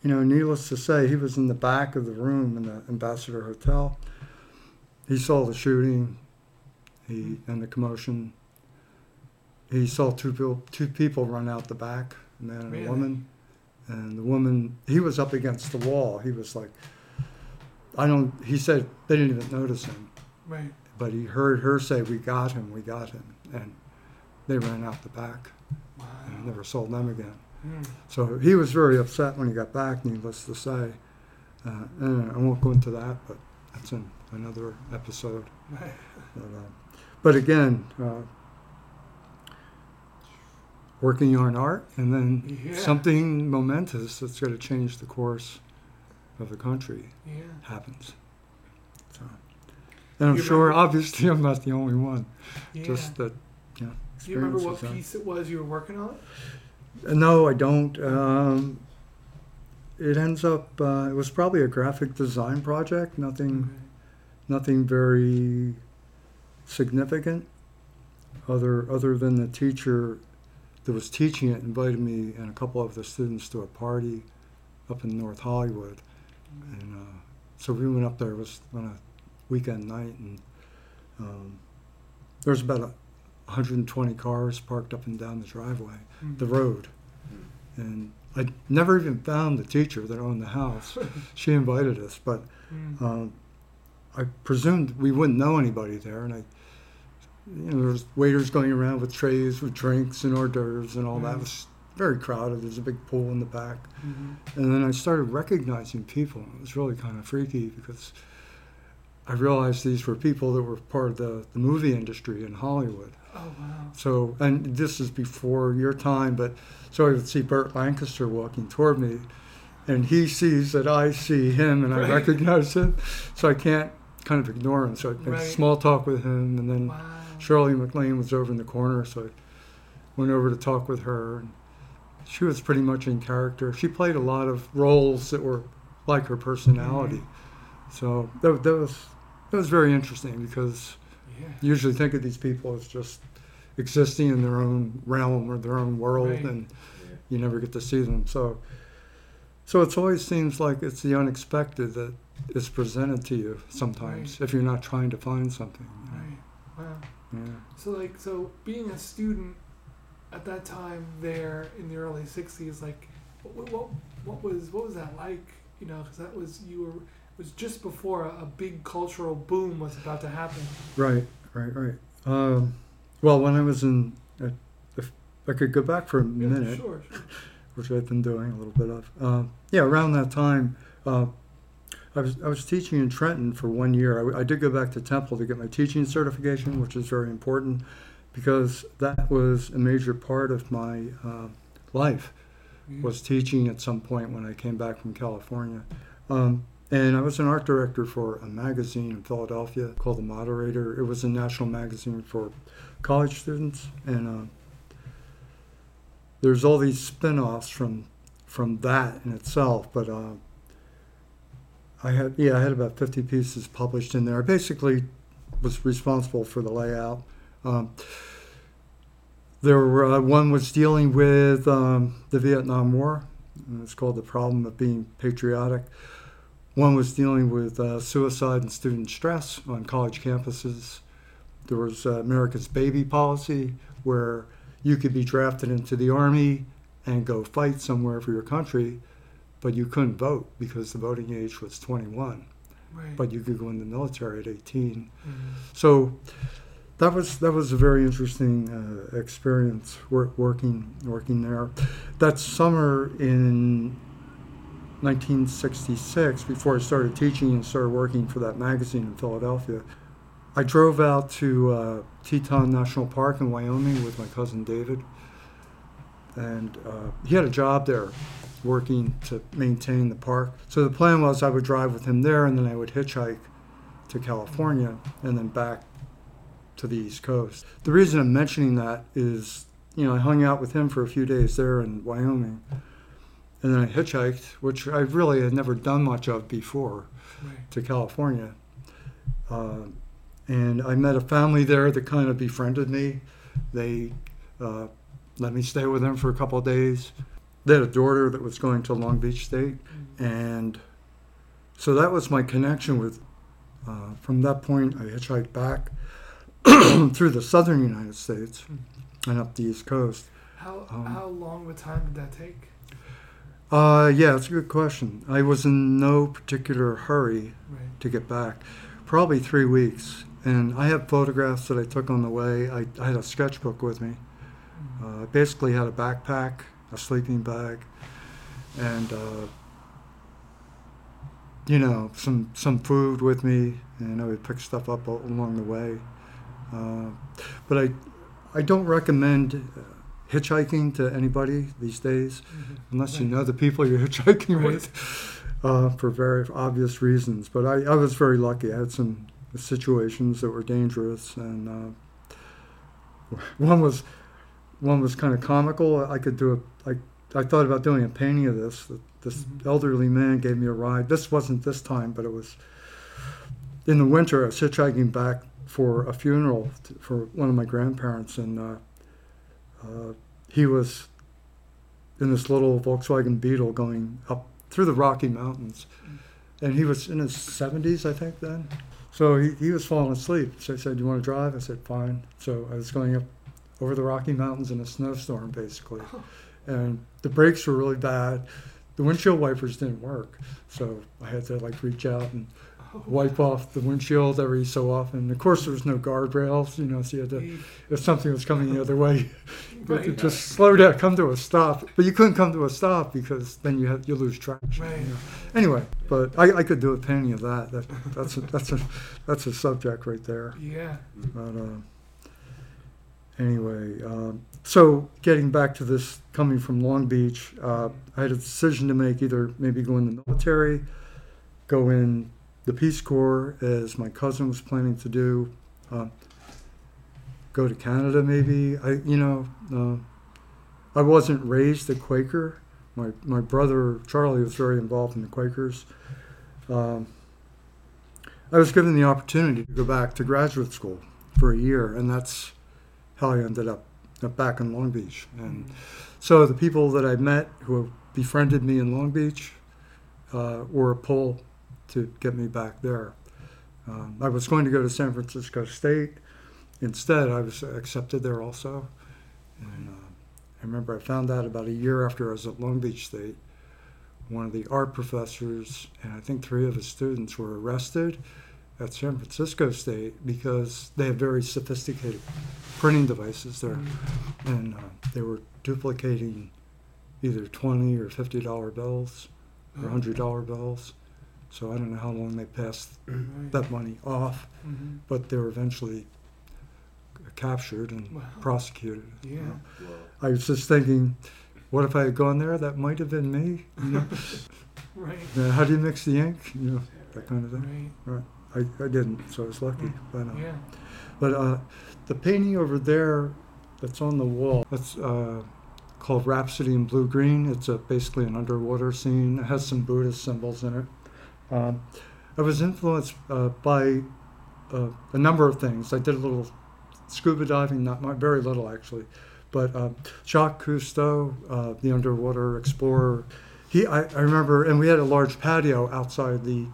you know, needless to say, he was in the back of the room in the Ambassador Hotel. He saw the shooting, he and the commotion. He saw two people, two people run out the back, a man and Really? a woman. And the woman, he was up against the wall. He was like, I don't. He said they didn't even notice him, Right. but he heard her say, "We got him, we got him," and they ran out the back. Wow. And I never saw them again. Hmm. So he was very upset when he got back, needless to say. Uh, and I won't go into that, but that's in another episode. Right. But, uh, but again, uh, working on art and then Yeah. something momentous that's going to change the course of the country Yeah. happens. So, and I'm You sure, remember- obviously, I'm not the only one. Yeah. Just that, know, Do you remember what piece it was you were working on? Uh, No, I don't. Um, it ends up. Uh, it was probably a graphic design project. Nothing. Nothing very significant. Other other than the teacher that was teaching it invited me and a couple of the students to a party up in North Hollywood, and uh, so we went up there. It was on a weekend night, and um, there was about a 120 cars parked up and down the driveway, Mm. the road. And I never even found the teacher that owned the house. she invited us, but Mm. um, I presumed we wouldn't know anybody there. And I, you know, there was waiters going around with trays with drinks and hors d'oeuvres and all that. It was very crowded. There's a big pool in the back. Mhm. And then I started recognizing people. It was really kind of freaky because I realized these were people that were part of the, the movie industry in Hollywood. Oh wow. So, and this is before your time, but so I would see Burt Lancaster walking toward me, and he sees that I see him and I recognize him, so I can't kind of ignore him. So I make Right. small talk with him, and then Wow. Shirley MacLaine was over in the corner, so I went over to talk with her. And she was pretty much in character. She played a lot of roles that were like her personality. Mm-hmm. So that, that was that was very interesting because Yeah. you usually think of these people as just existing in their own realm or their own world, Right. and you never get to see them. So, so it always seems like it's the unexpected that is presented to you sometimes if you're not trying to find something. Right. Wow. So like so being a student at that time there in the early '60s, like what what, what was what was that like? You know, because that was you were it was just before a, a big cultural boom was about to happen. Right, right, right. Um, well, when I was in, uh, if I could go back for a Yeah, minute, Sure. sure. which I've been doing a little bit of. Um, yeah, around that time, uh, I was I was teaching in Trenton for one year. I, I did go back to Temple to get my teaching certification, which is very important because that was a major part of my uh, life Mhm. was teaching at some point when I came back from California. Um, and I was an art director for a magazine in Philadelphia called The Moderator. It was a national magazine for college students, and uh, there's all these spin-offs from from that in itself. But uh, I had yeah, I had about 50 pieces published in there. I basically was responsible for the layout. Um, there were, uh, one was dealing with um, the Vietnam War. It's called the problem of being patriotic. One was dealing with uh, suicide and student stress on college campuses. There was uh, America's baby policy, where you could be drafted into the army and go fight somewhere for your country, but you couldn't vote because the voting age was 21. Right. But you could go in the military at 18. Mhm. So that was that was a very interesting uh, experience wor- working working there. That summer in 1966, before I started teaching and started working for that magazine in Philadelphia, I drove out to uh, Teton National Park in Wyoming with my cousin David, and uh, he had a job there working to maintain the park. So the plan was I would drive with him there, and then I would hitchhike to California and then back to the East Coast. The reason I'm mentioning that is, you know, I hung out with him for a few days there in Wyoming, and then I hitchhiked, which I really had never done much of before, Right. to California. Uh, and I met a family there that kind of befriended me. They uh, let me stay with them for a couple of days. They had a daughter that was going to Long Beach State, and so that was my connection with. Uh, from that point, I hitchhiked back through the southern United States and up the East Coast. How Um, how long a time did that take? Uh, yeah, it's a good question. I was in no particular hurry Right. to get back. Probably three weeks. And I have photographs that I took on the way. I, I had a sketchbook with me. Uh, I basically had a backpack, a sleeping bag, and, uh, you know, some, some food with me. And I would pick stuff up along the way. Uh, but I, I don't recommend uh, hitchhiking to anybody these days unless you know the people you're hitchhiking Right. with, uh, for very obvious reasons. But I, I was very lucky. I had some situations that were dangerous, and uh, one was one was kind of comical. I could do a I, I thought about doing a painting of this. This elderly man gave me a ride. This wasn't this time, but it was in the winter. I was hitchhiking back for a funeral t- for one of my grandparents, and uh, uh, he was in this little Volkswagen Beetle going up through the Rocky Mountains. And he was in his 70s, I think, then. So he, he was falling asleep. So I said, Do You want to drive? I said, Fine. So I was going up over the Rocky Mountains in a snowstorm, basically. And the brakes were really bad. The windshield wipers didn't work. So I had to like reach out and wipe off the windshield every so often. Of course, there was no guardrails, you know, so you had to, if something was coming the other way, you had to Right. just slow down, come to a stop. But you couldn't come to a stop because then you had you lose traction. Right. you know. Anyway, but I, I could do a painting of that. that that's a, that's a that's a subject right there. Yeah. But uh, anyway, um, so getting back to this, coming from Long Beach, uh, I had a decision to make: either maybe go in the military, go in the Peace Corps, as my cousin was planning to do, uh, go to Canada, maybe. I, you know, uh, I wasn't raised a Quaker. My my brother Charlie was very involved in the Quakers. Um, I was given the opportunity to go back to graduate school for a year, and that's how I ended up, up back in Long Beach. And so the people that I met who befriended me in Long Beach uh, were a pull to get me back there. Um, I was going to go to San Francisco State. Instead, I was accepted there also. And uh, I remember I found out about a year after I was at Long Beach State. One of the art professors and I think three of his students were arrested at San Francisco State because they had very sophisticated printing devices there, and uh, they were duplicating either twenty or fifty dollar bills or hundred dollar bills. So I don't know how long they passed Right. that money off, Mhm. but they were eventually captured and Wow. prosecuted. Yeah. Well, I was just thinking, what if I had gone there? That might have been me. You know? Right. Uh, how do you mix the ink? You know, that kind of thing. Right. I, I didn't, so I was lucky. But, uh, Yeah. but uh, the painting over there that's on the wall, that's uh, called Rhapsody in Blue Green. It's a, basically an underwater scene. It has some Buddhist symbols in it. Um, I was influenced uh, by uh, a number of things. I did a little scuba diving, not my, very little actually, but uh, Jacques Cousteau, uh, the underwater explorer. He, I, I remember, and we had a large patio outside the,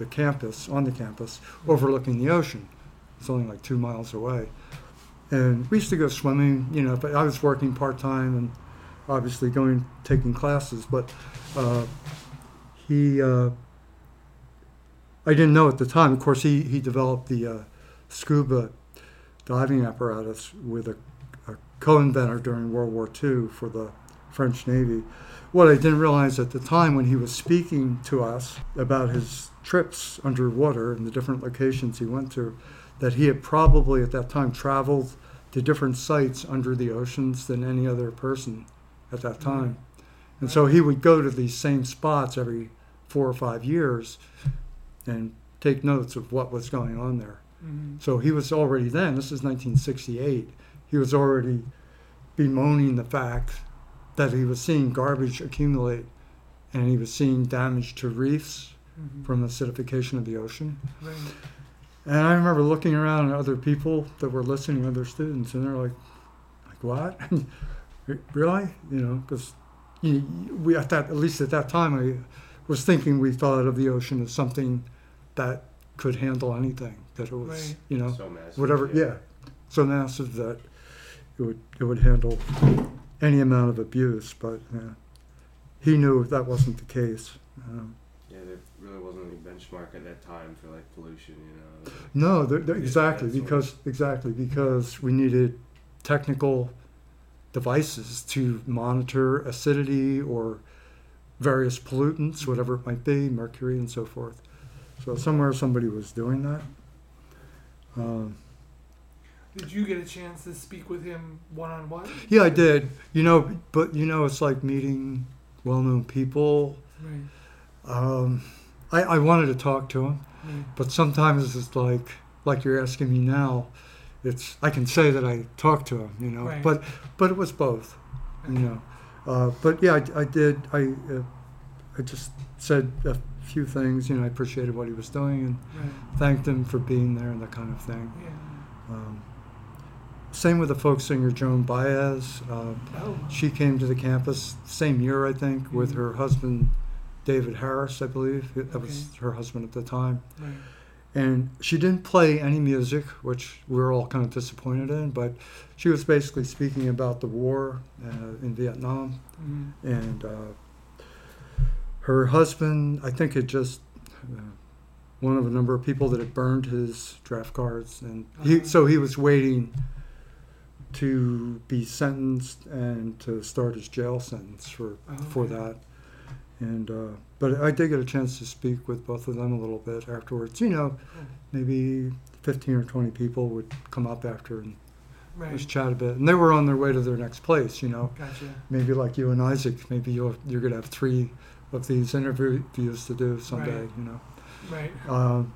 the campus, on the campus, overlooking the ocean. It's only like two miles away, and we used to go swimming. You know, but I was working part time and obviously going taking classes, but uh, he. Uh, I didn't know at the time. Of course, he, he developed the uh, scuba diving apparatus with a, a co-inventor during World War II for the French Navy. What I didn't realize at the time when he was speaking to us about his trips underwater and the different locations he went to, that he had probably at that time traveled to different sites under the oceans than any other person at that mm-hmm. time. And so he would go to these same spots every four or five years and take notes of what was going on there. Mm-hmm. So he was already then, this is 1968, he was already bemoaning the fact that he was seeing garbage accumulate and he was seeing damage to reefs from the acidification of the ocean. Right. And I remember looking around at other people that were listening, other students, and they're like, like what? really? You know, because we at that at least at that time I was thinking we thought of the ocean as something that could handle anything. That it was, Right. you know, So massive. whatever. Yeah, so massive that it would it would handle any amount of abuse. But yeah, he knew that wasn't the case. Um, Yeah, there wasn't any benchmark at that time for like pollution, you know. No, they're, they're- exactly because exactly because we needed technical devices to monitor acidity or various pollutants, whatever it might be, mercury and so forth. So somewhere somebody was doing that. Um, Did you get a chance to speak with him one on one? yeah, I did. You know, but you know, it's like meeting well-known people. Right. Um, I, I wanted to talk to him. Right. But sometimes it's like like you're asking me now. It's I can say that I talked to him, you know, Right. but but it was both, you know. Uh, but yeah, I, I did. I uh, I just said a few things. You know, I appreciated what he was doing and Right. thanked him for being there and that kind of thing. Yeah. Um, same with the folk singer Joan Baez. Uh, Oh. she came to the campus same year, I think, with Mhm. her husband David Harris, I believe. That was her husband at the time. Right. and she didn't play any music, which we were all kind of disappointed in. But she was basically speaking about the war uh, in Vietnam, Mhm. and uh, her husband, I think, had just uh, one of a number of people that had burned his draft cards, and he Uh-huh. so he was waiting to be sentenced and to start his jail sentence for Oh, for okay. that. And uh, but I did get a chance to speak with both of them a little bit afterwards. You know, maybe fifteen or twenty people would come up after and Right. just chat a bit, and they were on their way to their next place. You know, Gotcha. maybe like you and Isaac, maybe you're you're gonna have three of these interviews to do someday. Right. You know, Right. um,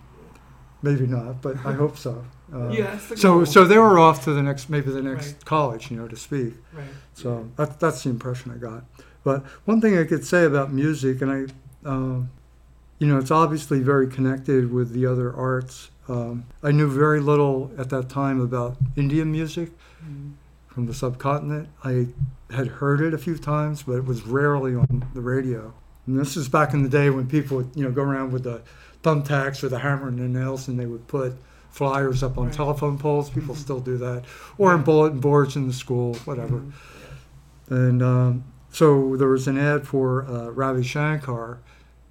maybe not, but I hope so. Uh, Yeah, so goal. so they were off to the next maybe the next Right. college, you know, to speak. Right. So that, that's the impression I got. But one thing I could say about music, and I, um, you know, it's obviously very connected with the other arts. Um, I knew very little at that time about Indian music Mhm. from the subcontinent. I had heard it a few times, but it was rarely on the radio. And this is back in the day when people would, you know, go around with the thumbtacks or the hammer and the nails, and they would put flyers up on Right. telephone poles. People still do that, or in bulletin boards in the school, whatever. Mhm. And um, so there was an ad for uh, Ravi Shankar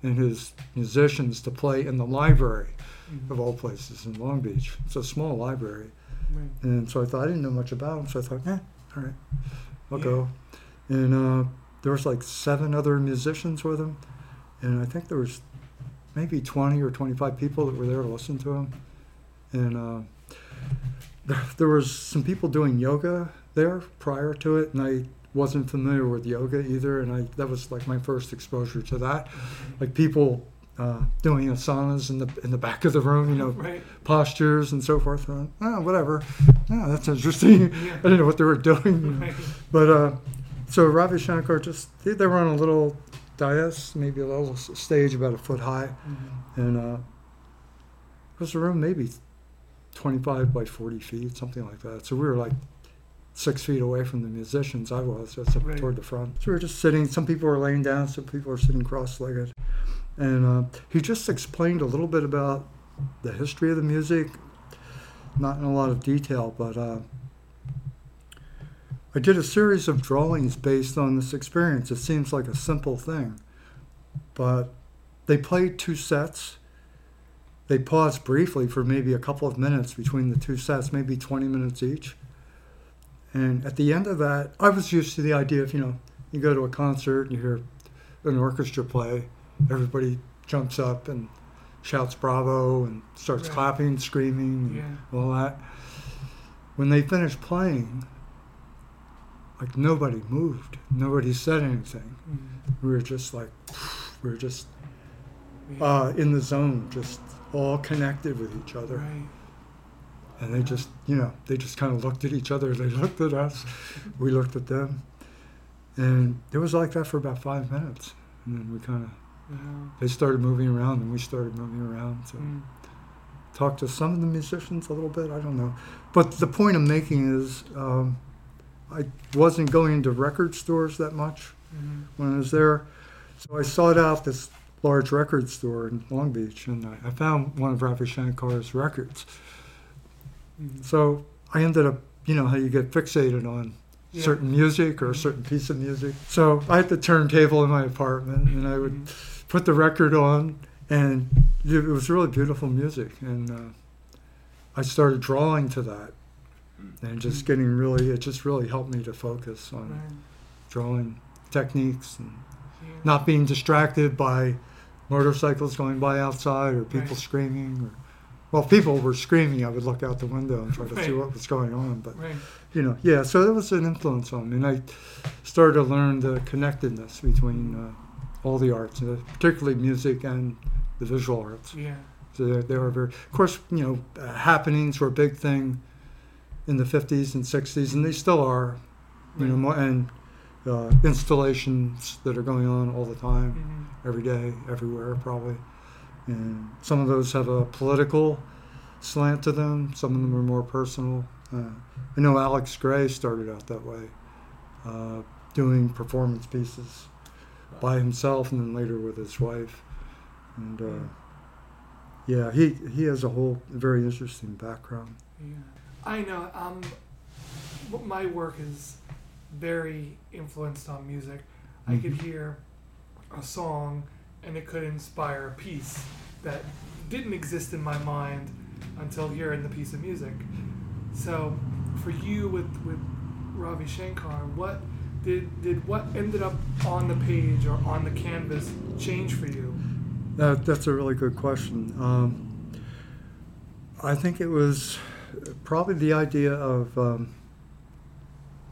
and his musicians to play in the library Mhm. of all places in Long Beach. It's a small library. Right. And so I thought, I didn't know much about him. So I thought, eh, all right, I'll Yeah. go. And uh, there was like seven other musicians with him. And I think there was maybe 20 or 25 people that were there to listen to him. And uh, there, there was some people doing yoga there prior to it. And I wasn't familiar with yoga either. And I that was like my first exposure to that. Like people uh, doing asanas in the in the back of the room, you know, Right. postures and so forth. Uh, oh, whatever. Oh, that's interesting. Yeah. I didn't know what they were doing. Right. But uh, so Ravi Shankar just they, they were on a little dais, maybe a little stage about a foot high, Mhm. and uh, it was a room maybe 25 by 40 feet, something like that. So we were like six feet away from the musicians. I was just up Right. toward the front. So we were just sitting. Some people were laying down. Some people were sitting cross-legged. And uh, he just explained a little bit about the history of the music, not in a lot of detail, but uh, I did a series of drawings based on this experience. It seems like a simple thing, but they played two sets. They paused briefly for maybe a couple of minutes between the two sets, maybe 20 minutes each. And at the end of that, I was used to the idea of, you know, you go to a concert and you hear an orchestra play, everybody jumps up and shouts bravo and starts Right. clapping, screaming, Yeah. and all that. When they finished playing, like nobody moved, nobody said anything. Mhm. We were just like, we were just Yeah. uh, in the zone, just all connected with each other. Right. And they just, you know, they just kind of looked at each other. They looked at us, we looked at them, and it was like that for about five minutes, and then we kind of they started moving around, and we started moving around. So Mm. talked to some of the musicians a little bit. I don't know, but the point I'm making is um, I wasn't going into record stores that much Mhm. when I was there, so I sought out this large record store in Long Beach, and I, I found one of Ravi Shankar's records. Mhm. So I ended up, you know, how you get fixated on Yeah. certain music or a certain piece of music. So I had the turntable in my apartment, and I would put the record on, and it was really beautiful music. And uh, I started drawing to that, and just getting really, it just really helped me to focus on Right. drawing techniques and Yeah. not being distracted by motorcycles going by outside or people Right. screaming or well people were screaming i would look out the window and try to see what was going on but Right. you know yeah so that was an influence on me and i started to learn the connectedness between uh, all the arts uh, particularly music and the visual arts Yeah. so they, they were very of course you know uh, happenings were a big thing in the 50s and 60s and they still are you know Right. mo- and uh, installations that are going on all the time Mhm. every day, everywhere, probably. And some of those have a political slant to them. Some of them are more personal. Uh, I know Alex Grey started out that way, uh, doing performance pieces by himself, and then later with his wife. And uh, yeah, he he has a whole very interesting background. Yeah. I know. Um, my work is very influenced on music. I could hear a song, and it could inspire a piece that didn't exist in my mind until hearing the piece of music. So, for you with with Ravi Shankar, what did did what ended up on the page or on the canvas change for you? That, that's a really good question. Um, I think it was probably the idea of um,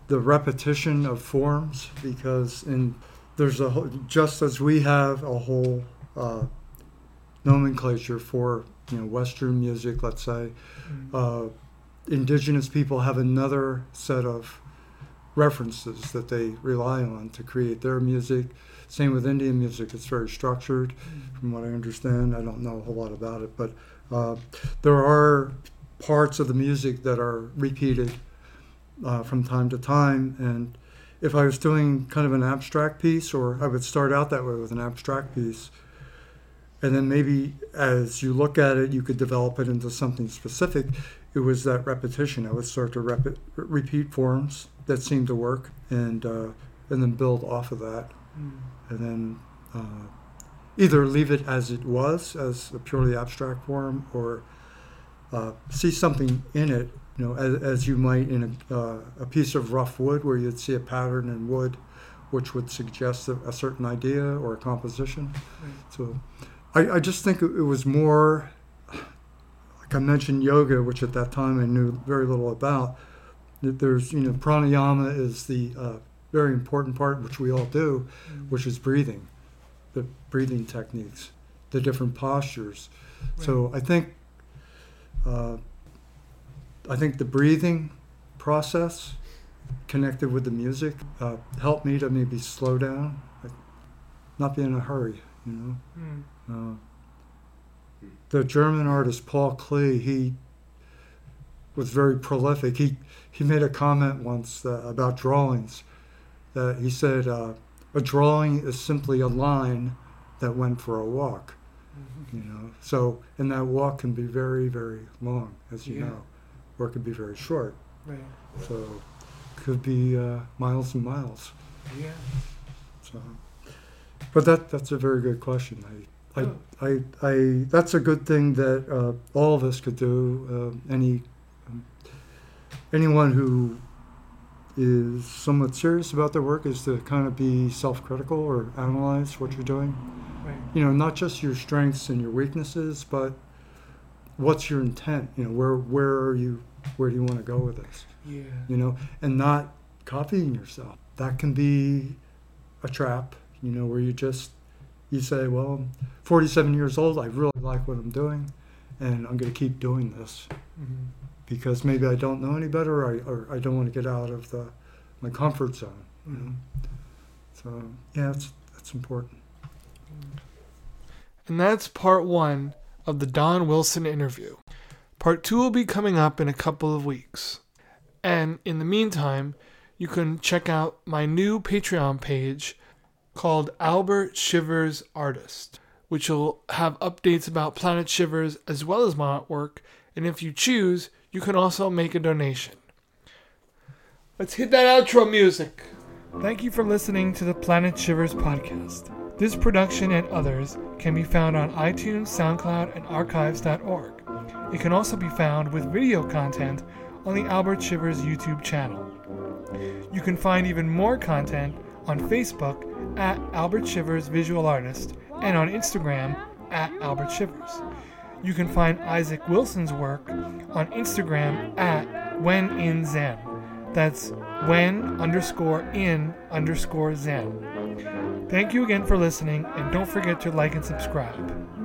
the repetition of forms because in there's a whole, just as we have a whole uh, nomenclature for you know Western music, let's say, uh, indigenous people have another set of references that they rely on to create their music. Same with Indian music; it's very structured, from what I understand. I don't know a whole lot about it, but uh, there are parts of the music that are repeated uh, from time to time. And if I was doing kind of an abstract piece, or I would start out that way with an abstract piece, and then maybe as you look at it, you could develop it into something specific. It was that repetition. I would start to rep- repeat forms that seemed to work, and uh, and then build off of that, and then uh, either leave it as it was, as a purely abstract form, or uh, see something in it. You know, as, as you might in a, uh, a piece of rough wood, where you'd see a pattern in wood, which would suggest a, a certain idea or a composition. So, I, I just think it, was more like I mentioned yoga, which at that time I knew very little about. That there's, you know, pranayama is the uh, very important part, which we all do, which is breathing, the breathing techniques, the different postures. So I think, uh, I think the breathing process connected with the music uh, helped me to maybe slow down, like not be in a hurry, you know. Mm. Uh, the German artist Paul Klee, he was very prolific. He he made a comment once uh, about drawings. That he said uh, a drawing is simply a line that went for a walk. You know, so and that walk can be very very long, as you Yeah. know, or it could be very short. Right. So could be uh, miles and miles. Yeah. So, but that that's a very good question. I, I, Oh. I, I that's a good thing that uh, all of us could do. Uh, any um, anyone who is somewhat serious about their work is to kind of be self-critical or analyze what you're doing. Right. You know, not just your strengths and your weaknesses, but what's your intent? You know, where where are you? Where do you want to go with this? Yeah. you know, and not copying yourself. That can be a trap, you know, where you just you say, well, I'm 47 years old, I really like what I'm doing, and I'm going to keep doing this hmm because maybe I don't know any better, or I, or I don't want to get out of the my comfort zone. You know? So yeah, that's that's important. And that's part one of the Don Wilson interview. Part two will be coming up in a couple of weeks. And in the meantime, you can check out my new Patreon page called Albert Shivers Artist, which will have updates about Planet Shivers as well as my artwork. And if you choose, you can also make a donation. Let's hit that outro music. Thank you for listening to the Planet Shivers podcast. This production and others can be found on iTunes, SoundCloud, and archives.org. It can also be found with video content on the Albert Shivers YouTube channel. You can find even more content on Facebook at Albert Shivers Visual Artist and on Instagram at Albert Shivers. You can find Isaac Wilson's work on Instagram at When in Zen. That's when underscore in underscore Zen. Thank you again for listening, and don't forget to like and subscribe.